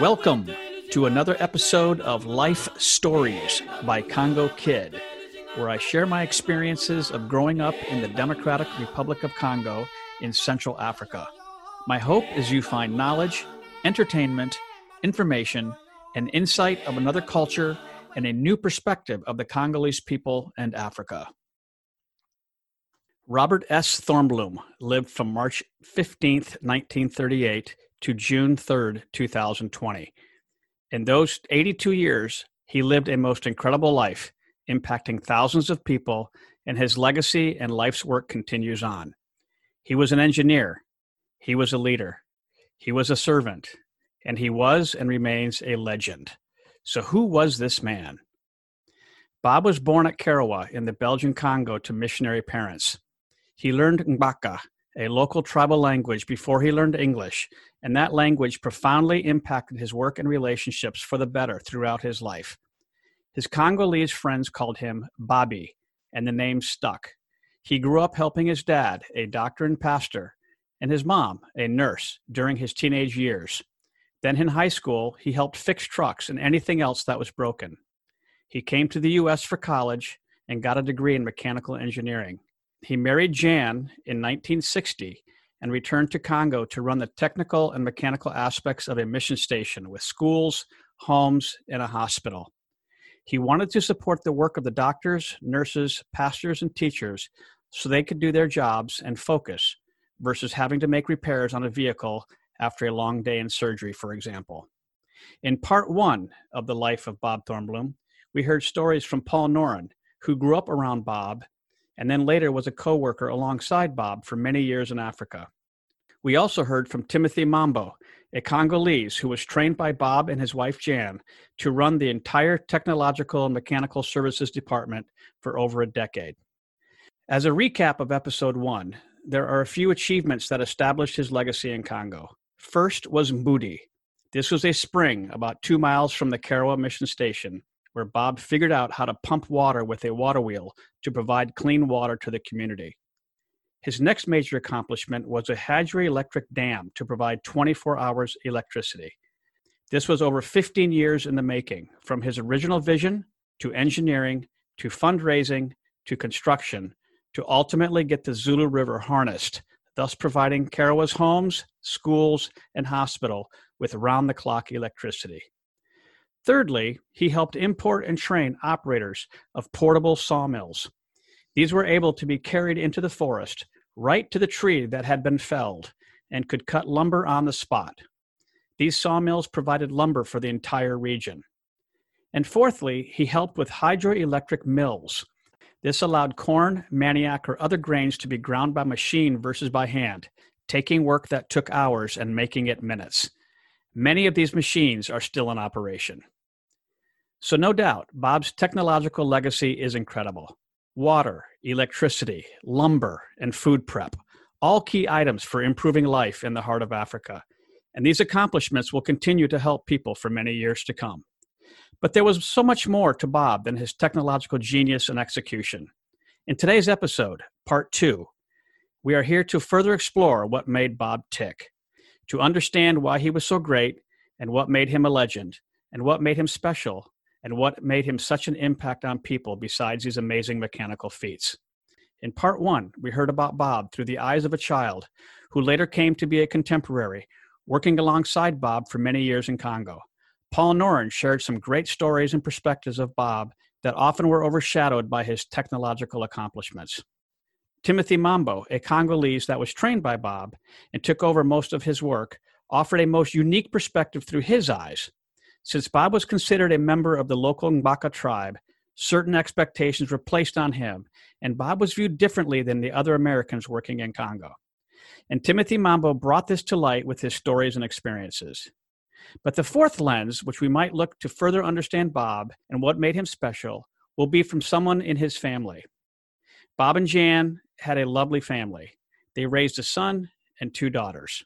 Welcome to another episode of Life Stories by Congo Kid, where I share my experiences of growing up in the Democratic Republic of Congo in Central Africa. My hope is you find knowledge, entertainment, information, and insight of another culture and a new perspective of the Congolese people and Africa. Robert S. Thornblum lived from March 15, 1938 to June 3, 2020. In those 82 years, he lived a most incredible life, impacting thousands of people, and his legacy and life's work continues on. He was an engineer, he was a leader, he was a servant, and he was and remains a legend. So, who was this man? Bob was born at Karawa in the Belgian Congo to missionary parents. He learned Ngbaka, a local tribal language, before he learned English, and that language profoundly impacted his work and relationships for the better throughout his life. His Congolese friends called him Bobby, and the name stuck. He grew up helping his dad, a doctor and pastor, and his mom, a nurse, during his teenage years. Then in high school, he helped fix trucks and anything else that was broken. He came to the U.S. for college and got a degree in mechanical engineering. He married Jan in 1960 and returned to Congo to run the technical and mechanical aspects of a mission station with schools, homes, and a hospital. He wanted to support the work of the doctors, nurses, pastors, and teachers so they could do their jobs and focus versus having to make repairs on a vehicle after a long day in surgery, for example. In part one of the life of Bob Thornblum, we heard stories from Paul Noren, who grew up around Bob and then later was a co worker alongside Bob for many years in Africa. We also heard from Timothy Mambo, a Congolese who was trained by Bob and his wife Jan to run the entire technological and mechanical services department for over a decade. As a recap of episode one, there are a few achievements that established his legacy in Congo. First was Mbudi. This was a spring about two miles from the Karawa mission station, where Bob figured out how to pump water with a water wheel to provide clean water to the community. His next major accomplishment was a hydroelectric dam to provide 24 hours electricity. This was over 15 years in the making, from his original vision to engineering to fundraising to construction to ultimately get the Zulu River harnessed thus providing Karawa's homes, schools, and hospital with round the clock electricity. Thirdly, he helped import and train operators of portable sawmills. These were able to be carried into the forest, right to the tree that had been felled, and could cut lumber on the spot. These sawmills provided lumber for the entire region. And fourthly, he helped with hydroelectric mills, this allowed corn, manioc, or other grains to be ground by machine versus by hand, taking work that took hours and making it minutes. Many of these machines are still in operation. So, no doubt, Bob's technological legacy is incredible. Water, electricity, lumber, and food prep, all key items for improving life in the heart of Africa. And these accomplishments will continue to help people for many years to come. But there was so much more to Bob than his technological genius and execution. In today's episode, part two, we are here to further explore what made Bob tick, to understand why he was so great and what made him a legend, and what made him special, and what made him such an impact on people besides these amazing mechanical feats. In part one, we heard about Bob through the eyes of a child who later came to be a contemporary, working alongside Bob for many years in Congo. Paul Noren shared some great stories and perspectives of Bob that often were overshadowed by his technological accomplishments. Timothy Mambo, a Congolese that was trained by Bob and took over most of his work, offered a most unique perspective through his eyes. Since Bob was considered a member of the local Ngbaka tribe, certain expectations were placed on him, and Bob was viewed differently than the other Americans working in Congo. And Timothy Mambo brought this to light with his stories and experiences. But the fourth lens, which we might look to further understand Bob and what made him special, will be from someone in his family. Bob and Jan had a lovely family. They raised a son and two daughters.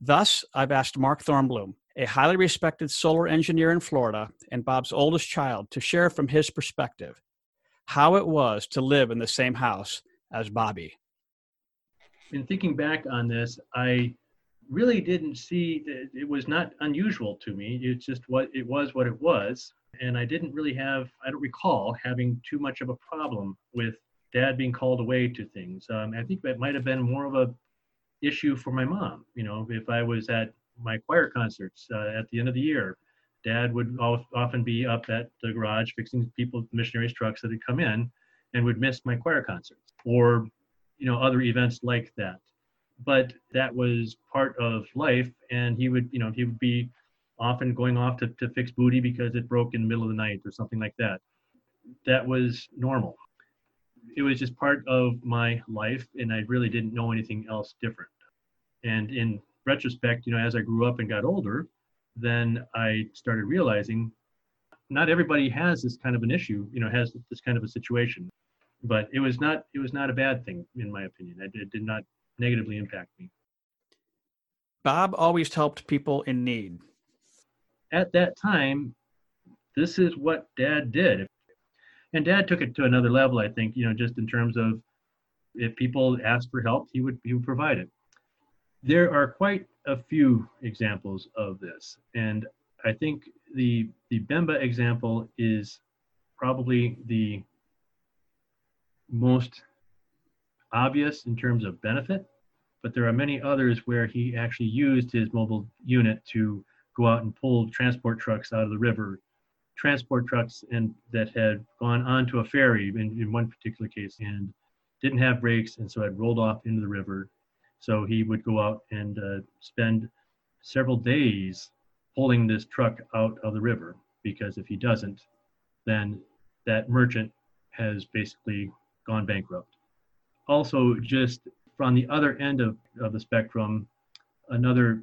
Thus, I've asked Mark Thornblum, a highly respected solar engineer in Florida and Bob's oldest child, to share from his perspective. how it was to live in the same house as Bobby. In thinking back on this, I really didn't see it was not unusual to me. It's just what it was what it was. And I didn't really have, I don't recall having too much of a problem with dad being called away to things. Um, I think that might have been more of a issue for my mom. You know, if I was at my choir concerts uh, at the end of the year, dad would often be up at the garage fixing people, missionaries' trucks that had come in and would miss my choir concerts or, you know, other events like that but that was part of life. And he would you know he would be often going off to, to fix Mbudi because it broke in the middle of the night or something like that. That was normal. It was just part of my life and i really didn't know anything else different. And in retrospect you know as i grew up and got older then i started realizing not everybody has this kind of an issue you know has this kind of a situation. But it was not it was not a bad thing in my opinion. It, it did not negatively impact me. Bob always helped people in need. At that time, this is what dad did. And dad took it to another level, I think, you know, just in terms of if people asked for help, he would he would provide it. There are quite a few examples of this. And I think the the Bemba example is probably the most obvious in terms of benefit, but there are many others where he actually used his mobile unit to go out and pull transport trucks out of the river, transport trucks and that had gone onto a ferry in, in one particular case and didn't have brakes and so had rolled off into the river. So he would go out and uh, spend several days pulling this truck out of the river because if he doesn't, then that merchant has basically gone bankrupt also just from the other end of, of the spectrum, another,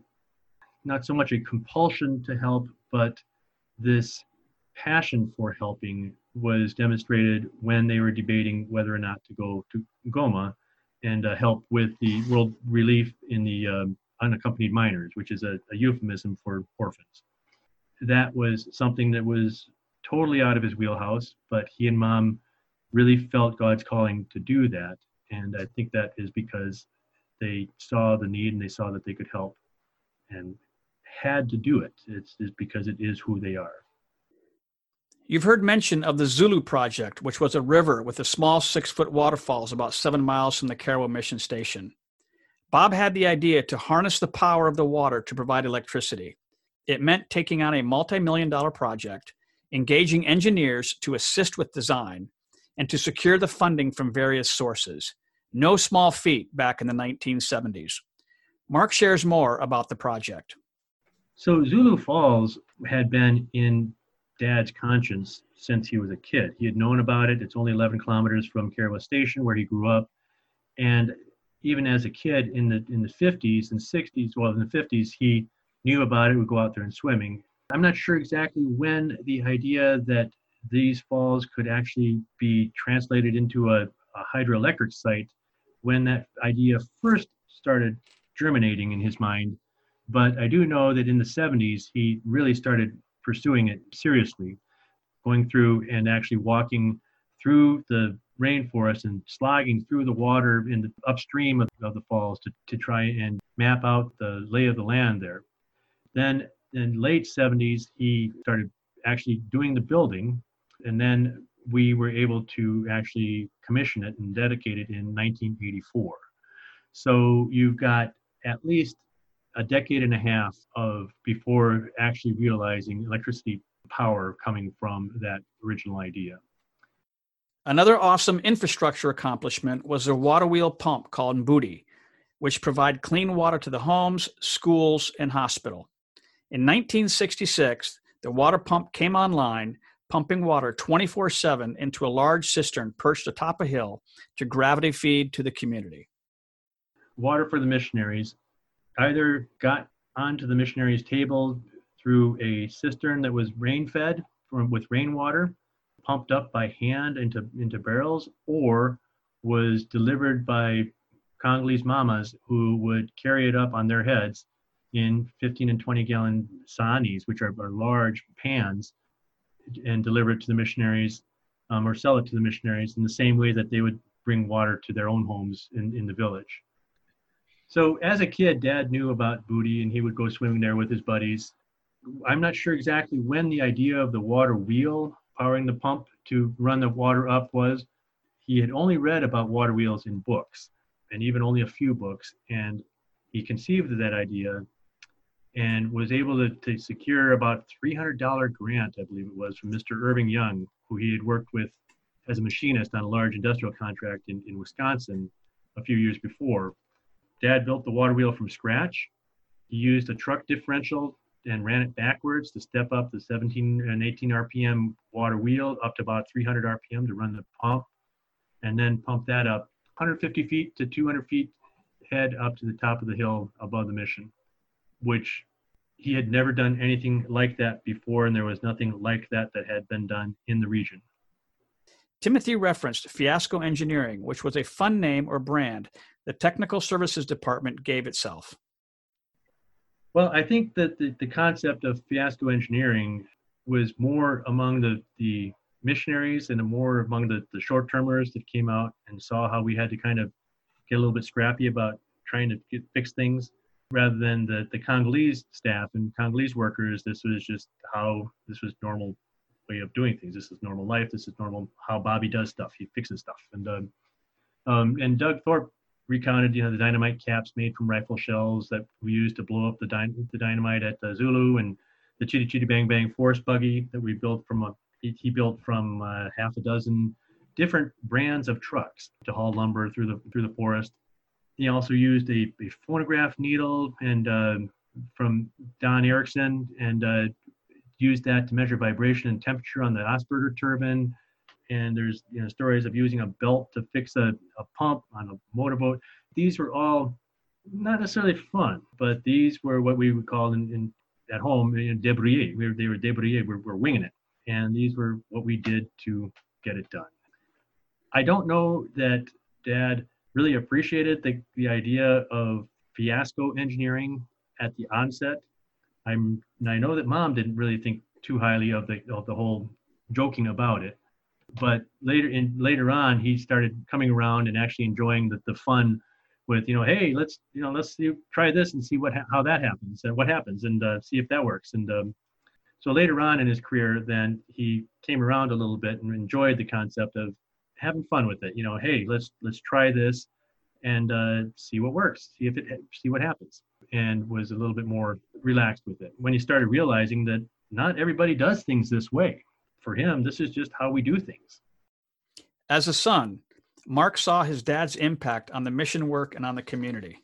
not so much a compulsion to help, but this passion for helping was demonstrated when they were debating whether or not to go to Goma and uh, help with the world relief in the um, unaccompanied minors, which is a, a euphemism for orphans. That was something that was totally out of his wheelhouse, but he and mom really felt God's calling to do that and I think that is because they saw the need and they saw that they could help and had to do it. It's, it's because it is who they are. You've heard mention of the Zulu Project, which was a river with a small six foot waterfalls about seven miles from the Karawa Mission Station. Bob had the idea to harness the power of the water to provide electricity. It meant taking on a multi million dollar project, engaging engineers to assist with design, and to secure the funding from various sources. No small feat back in the 1970s. Mark shares more about the project. So, Zulu Falls had been in dad's conscience since he was a kid. He had known about it. It's only 11 kilometers from Karawa Station, where he grew up. And even as a kid in the in the 50s and 60s, well, in the 50s, he knew about it, would go out there and swimming. I'm not sure exactly when the idea that these falls could actually be translated into a, a hydroelectric site when that idea first started germinating in his mind. But I do know that in the 70s, he really started pursuing it seriously, going through and actually walking through the rainforest and slogging through the water in the upstream of, of the falls to, to try and map out the lay of the land there. Then in late 70s, he started actually doing the building and then we were able to actually commission it and dedicate it in 1984. So you've got at least a decade and a half of before actually realizing electricity power coming from that original idea. Another awesome infrastructure accomplishment was a water wheel pump called Mbudi, which provide clean water to the homes, schools, and hospital. In 1966, the water pump came online pumping water 24 7 into a large cistern perched atop a hill to gravity feed to the community. Water for the missionaries either got onto the missionaries' table through a cistern that was rain fed with rainwater, pumped up by hand into, into barrels, or was delivered by Congolese mamas who would carry it up on their heads in 15 and 20 gallon sanis, which are, are large pans and deliver it to the missionaries um, or sell it to the missionaries in the same way that they would bring water to their own homes in, in the village. So as a kid, dad knew about Mbudi and he would go swimming there with his buddies. I'm not sure exactly when the idea of the water wheel powering the pump to run the water up was. He had only read about water wheels in books and even only a few books. And he conceived of that idea and was able to, to secure about $300 grant, I believe it was, from Mr. Irving Young, who he had worked with as a machinist on a large industrial contract in, in Wisconsin a few years before. Dad built the water wheel from scratch. He used a truck differential and ran it backwards to step up the 17 and 18 RPM water wheel up to about 300 RPM to run the pump, and then pump that up 150 feet to 200 feet head up to the top of the hill above the mission, which he had never done anything like that before, and there was nothing like that that had been done in the region. Timothy referenced Fiasco Engineering, which was a fun name or brand the technical services department gave itself. Well, I think that the, the concept of fiasco engineering was more among the, the missionaries and more among the, the short termers that came out and saw how we had to kind of get a little bit scrappy about trying to get, fix things rather than the, the Congolese staff and Congolese workers. This was just how this was normal way of doing things. This is normal life. This is normal how Bobby does stuff. He fixes stuff. And uh, um, and Doug Thorpe recounted, you know, the dynamite caps made from rifle shells that we used to blow up the, the dynamite at uh, Zulu, and the Chitty Chitty Bang Bang forest buggy that we built from a he built from uh, half a dozen different brands of trucks to haul lumber through the through the forest. He also used a, a phonograph needle and uh, from Don Erickson and uh, used that to measure vibration and temperature on the Ossberger turbine and there's you know stories of using a belt to fix a, a pump on a motorboat. These were all not necessarily fun, but these were what we would call in, in at home know, débrouiller. We were, they were débrouiller. We're, we're winging it, and these were what we did to get it done. I don't know that Dad really appreciated the, the idea of fiasco engineering at the onset. I'm I know that Mom didn't really think too highly of the of the whole joking about it but later in later on he started coming around and actually enjoying the, the fun with you know hey let's you know let's see, try this and see what how that happens and what happens and uh, see if that works and um, so later on in his career then he came around a little bit and enjoyed the concept of having fun with it you know hey let's let's try this and uh, see what works see if it see what happens and was a little bit more relaxed with it when he started realizing that not everybody does things this way for him, this is just how we do things. As a son, Mark saw his dad's impact on the mission work and on the community.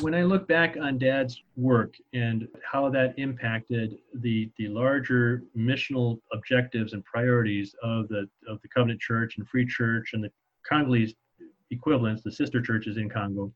When I look back on dad's work and how that impacted the, the larger missional objectives and priorities of the, of the Covenant Church and Free Church and the Congolese equivalents, the sister churches in Congo,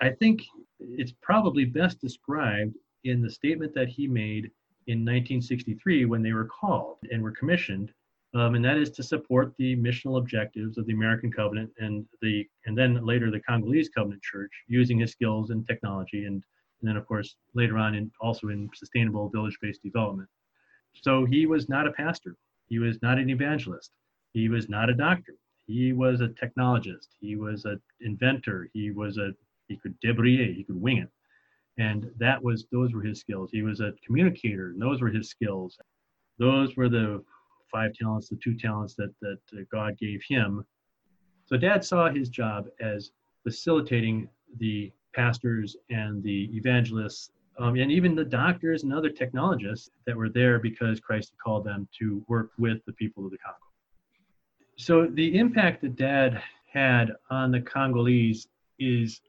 I think it's probably best described in the statement that he made in 1963 when they were called and were commissioned, um, and that is to support the missional objectives of the American Covenant and the and then later the Congolese Covenant Church, using his skills and technology and, and then of course later on in also in sustainable village-based development. So he was not a pastor. He was not an evangelist. He was not a doctor. He was a technologist. He was an inventor. He was a he could débrouiller. He could wing it and that was those were his skills he was a communicator and those were his skills those were the five talents the two talents that that uh, god gave him. So dad saw his job as facilitating the pastors and the evangelists um, and even the doctors and other technologists that were there because christ called them to work with the people of the congo. So the impact that dad had on the congolese is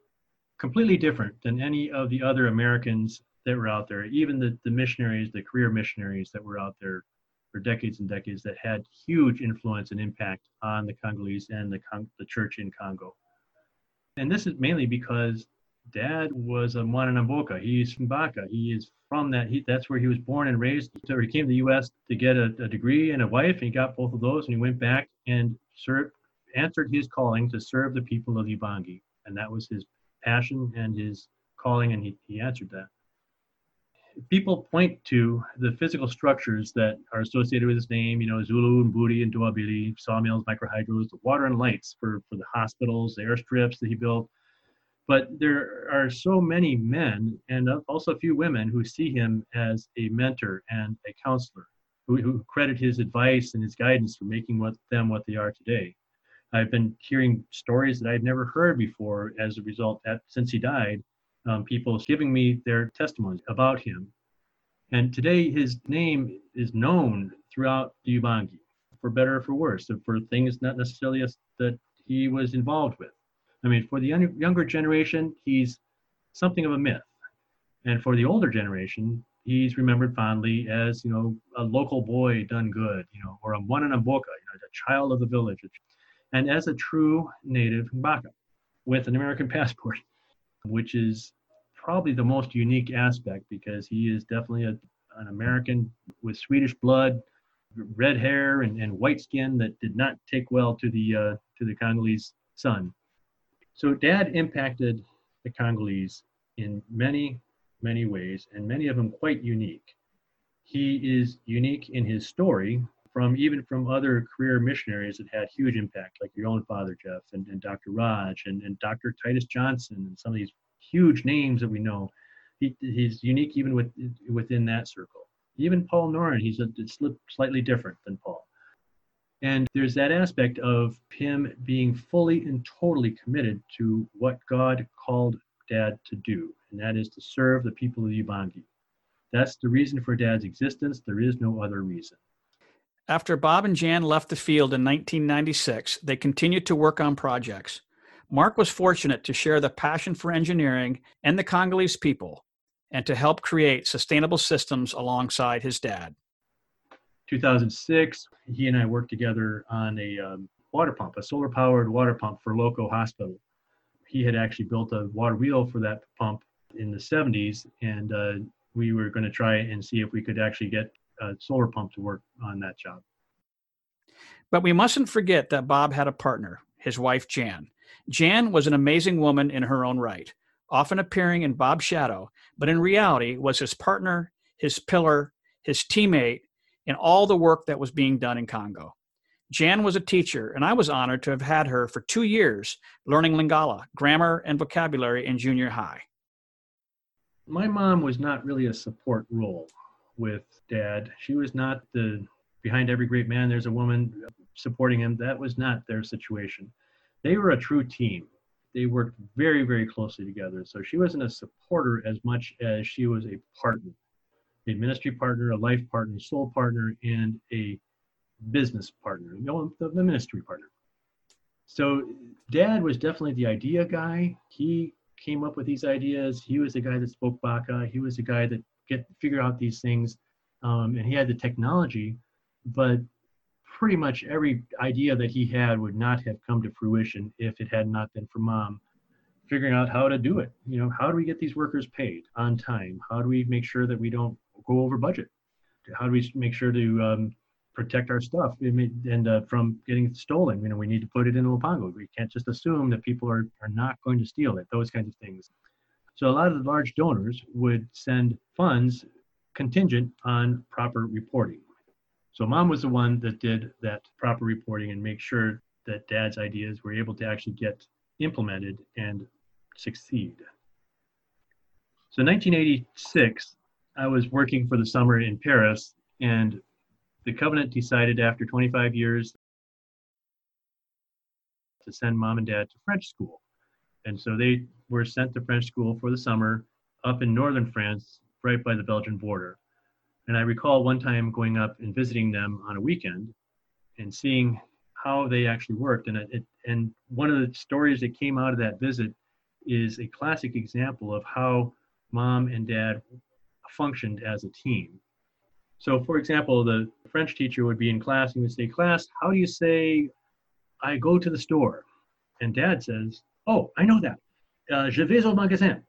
completely different than any of the other Americans that were out there, even the, the missionaries, the career missionaries that were out there for decades and decades that had huge influence and impact on the Congolese and the, the church in Congo. And this is mainly because dad was a Mwananamboka. He's from Baka. He is from that. He, that's where he was born and raised. So he came to the U.S. to get a, a degree and a wife, and he got both of those, and he went back and served, answered his calling to serve the people of Ubangi. And that was his passion and his calling, and he, he answered that. People point to the physical structures that are associated with his name, you know, Zulu and Mbudi and Doabili, sawmills, microhydros, the water and lights for, for the hospitals, the airstrips that he built. But there are so many men and also a few women who see him as a mentor and a counselor, who, who credit his advice and his guidance for making what, them what they are today. I've been hearing stories that I'd never heard before as a result that since he died um, people giving me their testimonies about him. And today his name is known throughout the Ubangi, for better or for worse, for things not necessarily that he was involved with. I mean, for the younger generation, he's something of a myth. And for the older generation, he's remembered fondly as, you know, a local boy done good, you know, or a Mwananamboka, you know, the child of the village. And as a true native Mbaka with an American passport, which is probably the most unique aspect because he is definitely a, an American with Swedish blood, red hair, and, and white skin that did not take well to the uh, to the Congolese sun. So Dad impacted the Congolese in many many ways, and many of them quite unique. He is unique in his story from even from other career missionaries that had huge impact, like your own father, Jeff, and, and Dr. Raj, and, and Dr. Titus Johnson, and some of these huge names that we know. He, he's unique even with, within that circle. Even Paul Noren, he's a, slightly different than Paul. And there's that aspect of him being fully and totally committed to what God called Dad to do, and that is to serve the people of Ubangi. That's the reason for Dad's existence. There is no other reason. After Bob and Jan left the field in 1996, they continued to work on projects. Mark was fortunate to share the passion for engineering and the Congolese people and to help create sustainable systems alongside his dad. 2006, he and I worked together on a um, water pump, a solar powered water pump for Loko Hospital. He had actually built a water wheel for that pump in the 70s, and uh, we were going to try and see if we could actually get a solar pump to work on that job. But we mustn't forget that Bob had a partner, his wife Jan. Jan was an amazing woman in her own right, often appearing in Bob's shadow, but in reality was his partner, his pillar, his teammate in all the work that was being done in Congo. Jan was a teacher, and I was honored to have had her for two years learning Lingala, grammar, and vocabulary in junior high. My mom was not really a support role with dad. She was not the behind every great man, there's a woman supporting him. That was not their situation they were a true team. They worked very, very closely together. So she wasn't a supporter as much as she was a partner, a ministry partner, a life partner, soul partner, and a business partner, the ministry partner. So dad was definitely the idea guy. He came up with these ideas. He was the guy that spoke Baka. He was the guy that get figure out these things. Um, and he had the technology, but pretty much every idea that he had would not have come to fruition if it had not been for mom figuring out how to do it. You know, how do we get these workers paid on time? How do we make sure that we don't go over budget? How do we make sure to um, protect our stuff and uh, from getting stolen? You know, we need to put it in Lupango. We can't just assume that people are, are not going to steal it, those kinds of things. So a lot of the large donors would send funds contingent on proper reporting. So mom was the one that did that proper reporting and make sure that dad's ideas were able to actually get implemented and succeed. So 1986, I was working for the summer in Paris, and the covenant decided after 25 years to send mom and dad to French school. And so they were sent to French school for the summer up in northern France, right by the Belgian border. And I recall one time going up and visiting them on a weekend and seeing how they actually worked. And it, and one of the stories that came out of that visit is a classic example of how mom and dad functioned as a team. So, for example, the French teacher would be in class and would say, "Class, how do you say I go to the store?" And dad says, "Oh, I know that. Uh, je vais au magasin."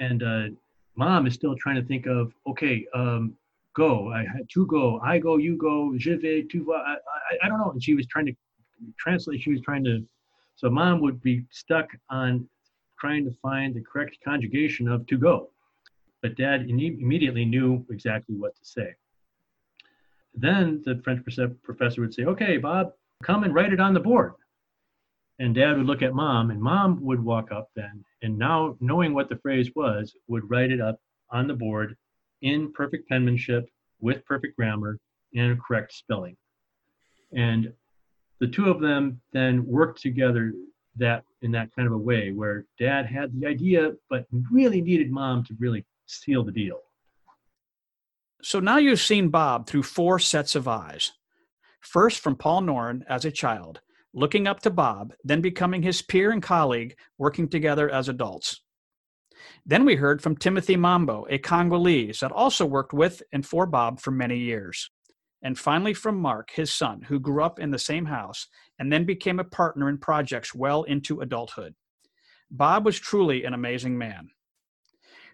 And uh, mom is still trying to think of okay um, go i had to go i go you go je vais tu vas I, I, I don't know and she was trying to translate she was trying to so mom would be stuck on trying to find the correct conjugation of to go but dad immediately knew exactly what to say. Then the French professor would say, Okay, Bob, come and write it on the board. And dad would look at mom, and mom would walk up then, and now knowing what the phrase was, would write it up on the board in perfect penmanship with perfect grammar and correct spelling. And the two of them then worked together that in that kind of a way where dad had the idea but really needed mom to really seal the deal. So now you've seen Bob through four sets of eyes. First from Paul Noren as a child, looking up to Bob, then becoming his peer and colleague, working together as adults. Then we heard from Timothy Mambo, a Congolese that also worked with and for Bob for many years. And finally from Mark, his son, who grew up in the same house and then became a partner in projects well into adulthood. Bob was truly an amazing man.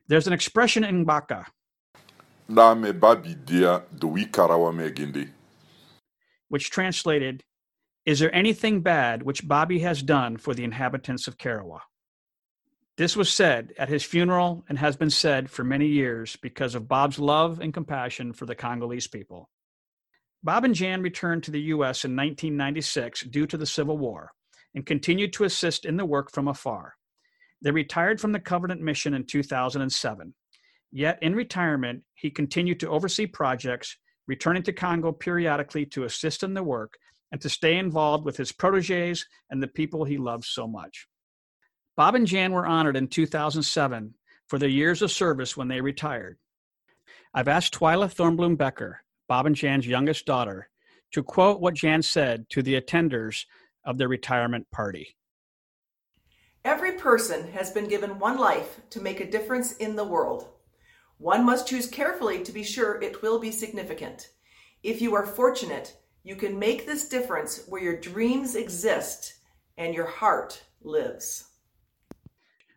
There's an expression in Baka. Which translated, Is there anything bad which Bobby has done for the inhabitants of Karawa? This was said at his funeral and has been said for many years because of Bob's love and compassion for the Congolese people. Bob and Jan returned to the U.S. in 1996 due to the Civil War and continued to assist in the work from afar. They retired from the Covenant mission in 2007. Yet in retirement, he continued to oversee projects, returning to Congo periodically to assist in the work and to stay involved with his proteges and the people he loves so much. Bob and Jan were honored in 2007 for their years of service when they retired. I've asked Twyla Thornblum Becker, Bob and Jan's youngest daughter, to quote what Jan said to the attenders of their retirement party. Every person has been given one life to make a difference in the world. One must choose carefully to be sure it will be significant. If you are fortunate, you can make this difference where your dreams exist and your heart lives.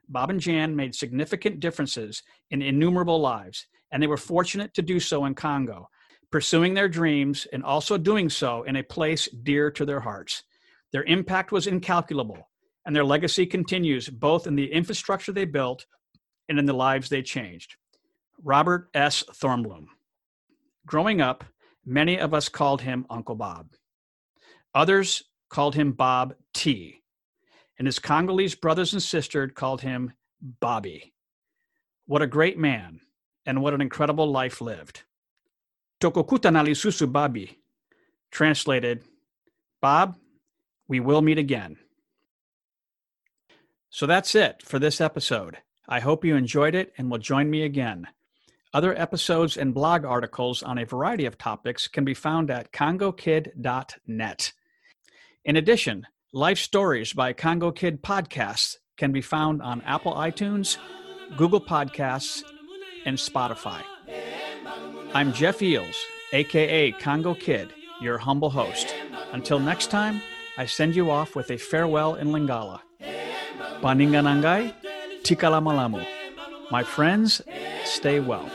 Bob and Jan made significant differences in innumerable lives, and they were fortunate to do so in Congo, pursuing their dreams and also doing so in a place dear to their hearts. Their impact was incalculable, and their legacy continues both in the infrastructure they built and in the lives they changed. Robert S. Thornblum. Growing up, many of us called him Uncle Bob. Others called him Bob T. And his Congolese brothers and sisters called him Bobby. What a great man, and what an incredible life lived. Tokokutanali Babi. Translated, Bob, we will meet again. So that's it for this episode. I hope you enjoyed it and will join me again. Other episodes and blog articles on a variety of topics can be found at congokid.net. In addition, Life Stories by Congo Kid podcasts can be found on Apple iTunes, Google Podcasts, and Spotify. I'm Jeff Eels, aka Congo Kid, your humble host. Until next time, I send you off with a farewell in Lingala. Paninganangai, Malamu. My friends, stay well.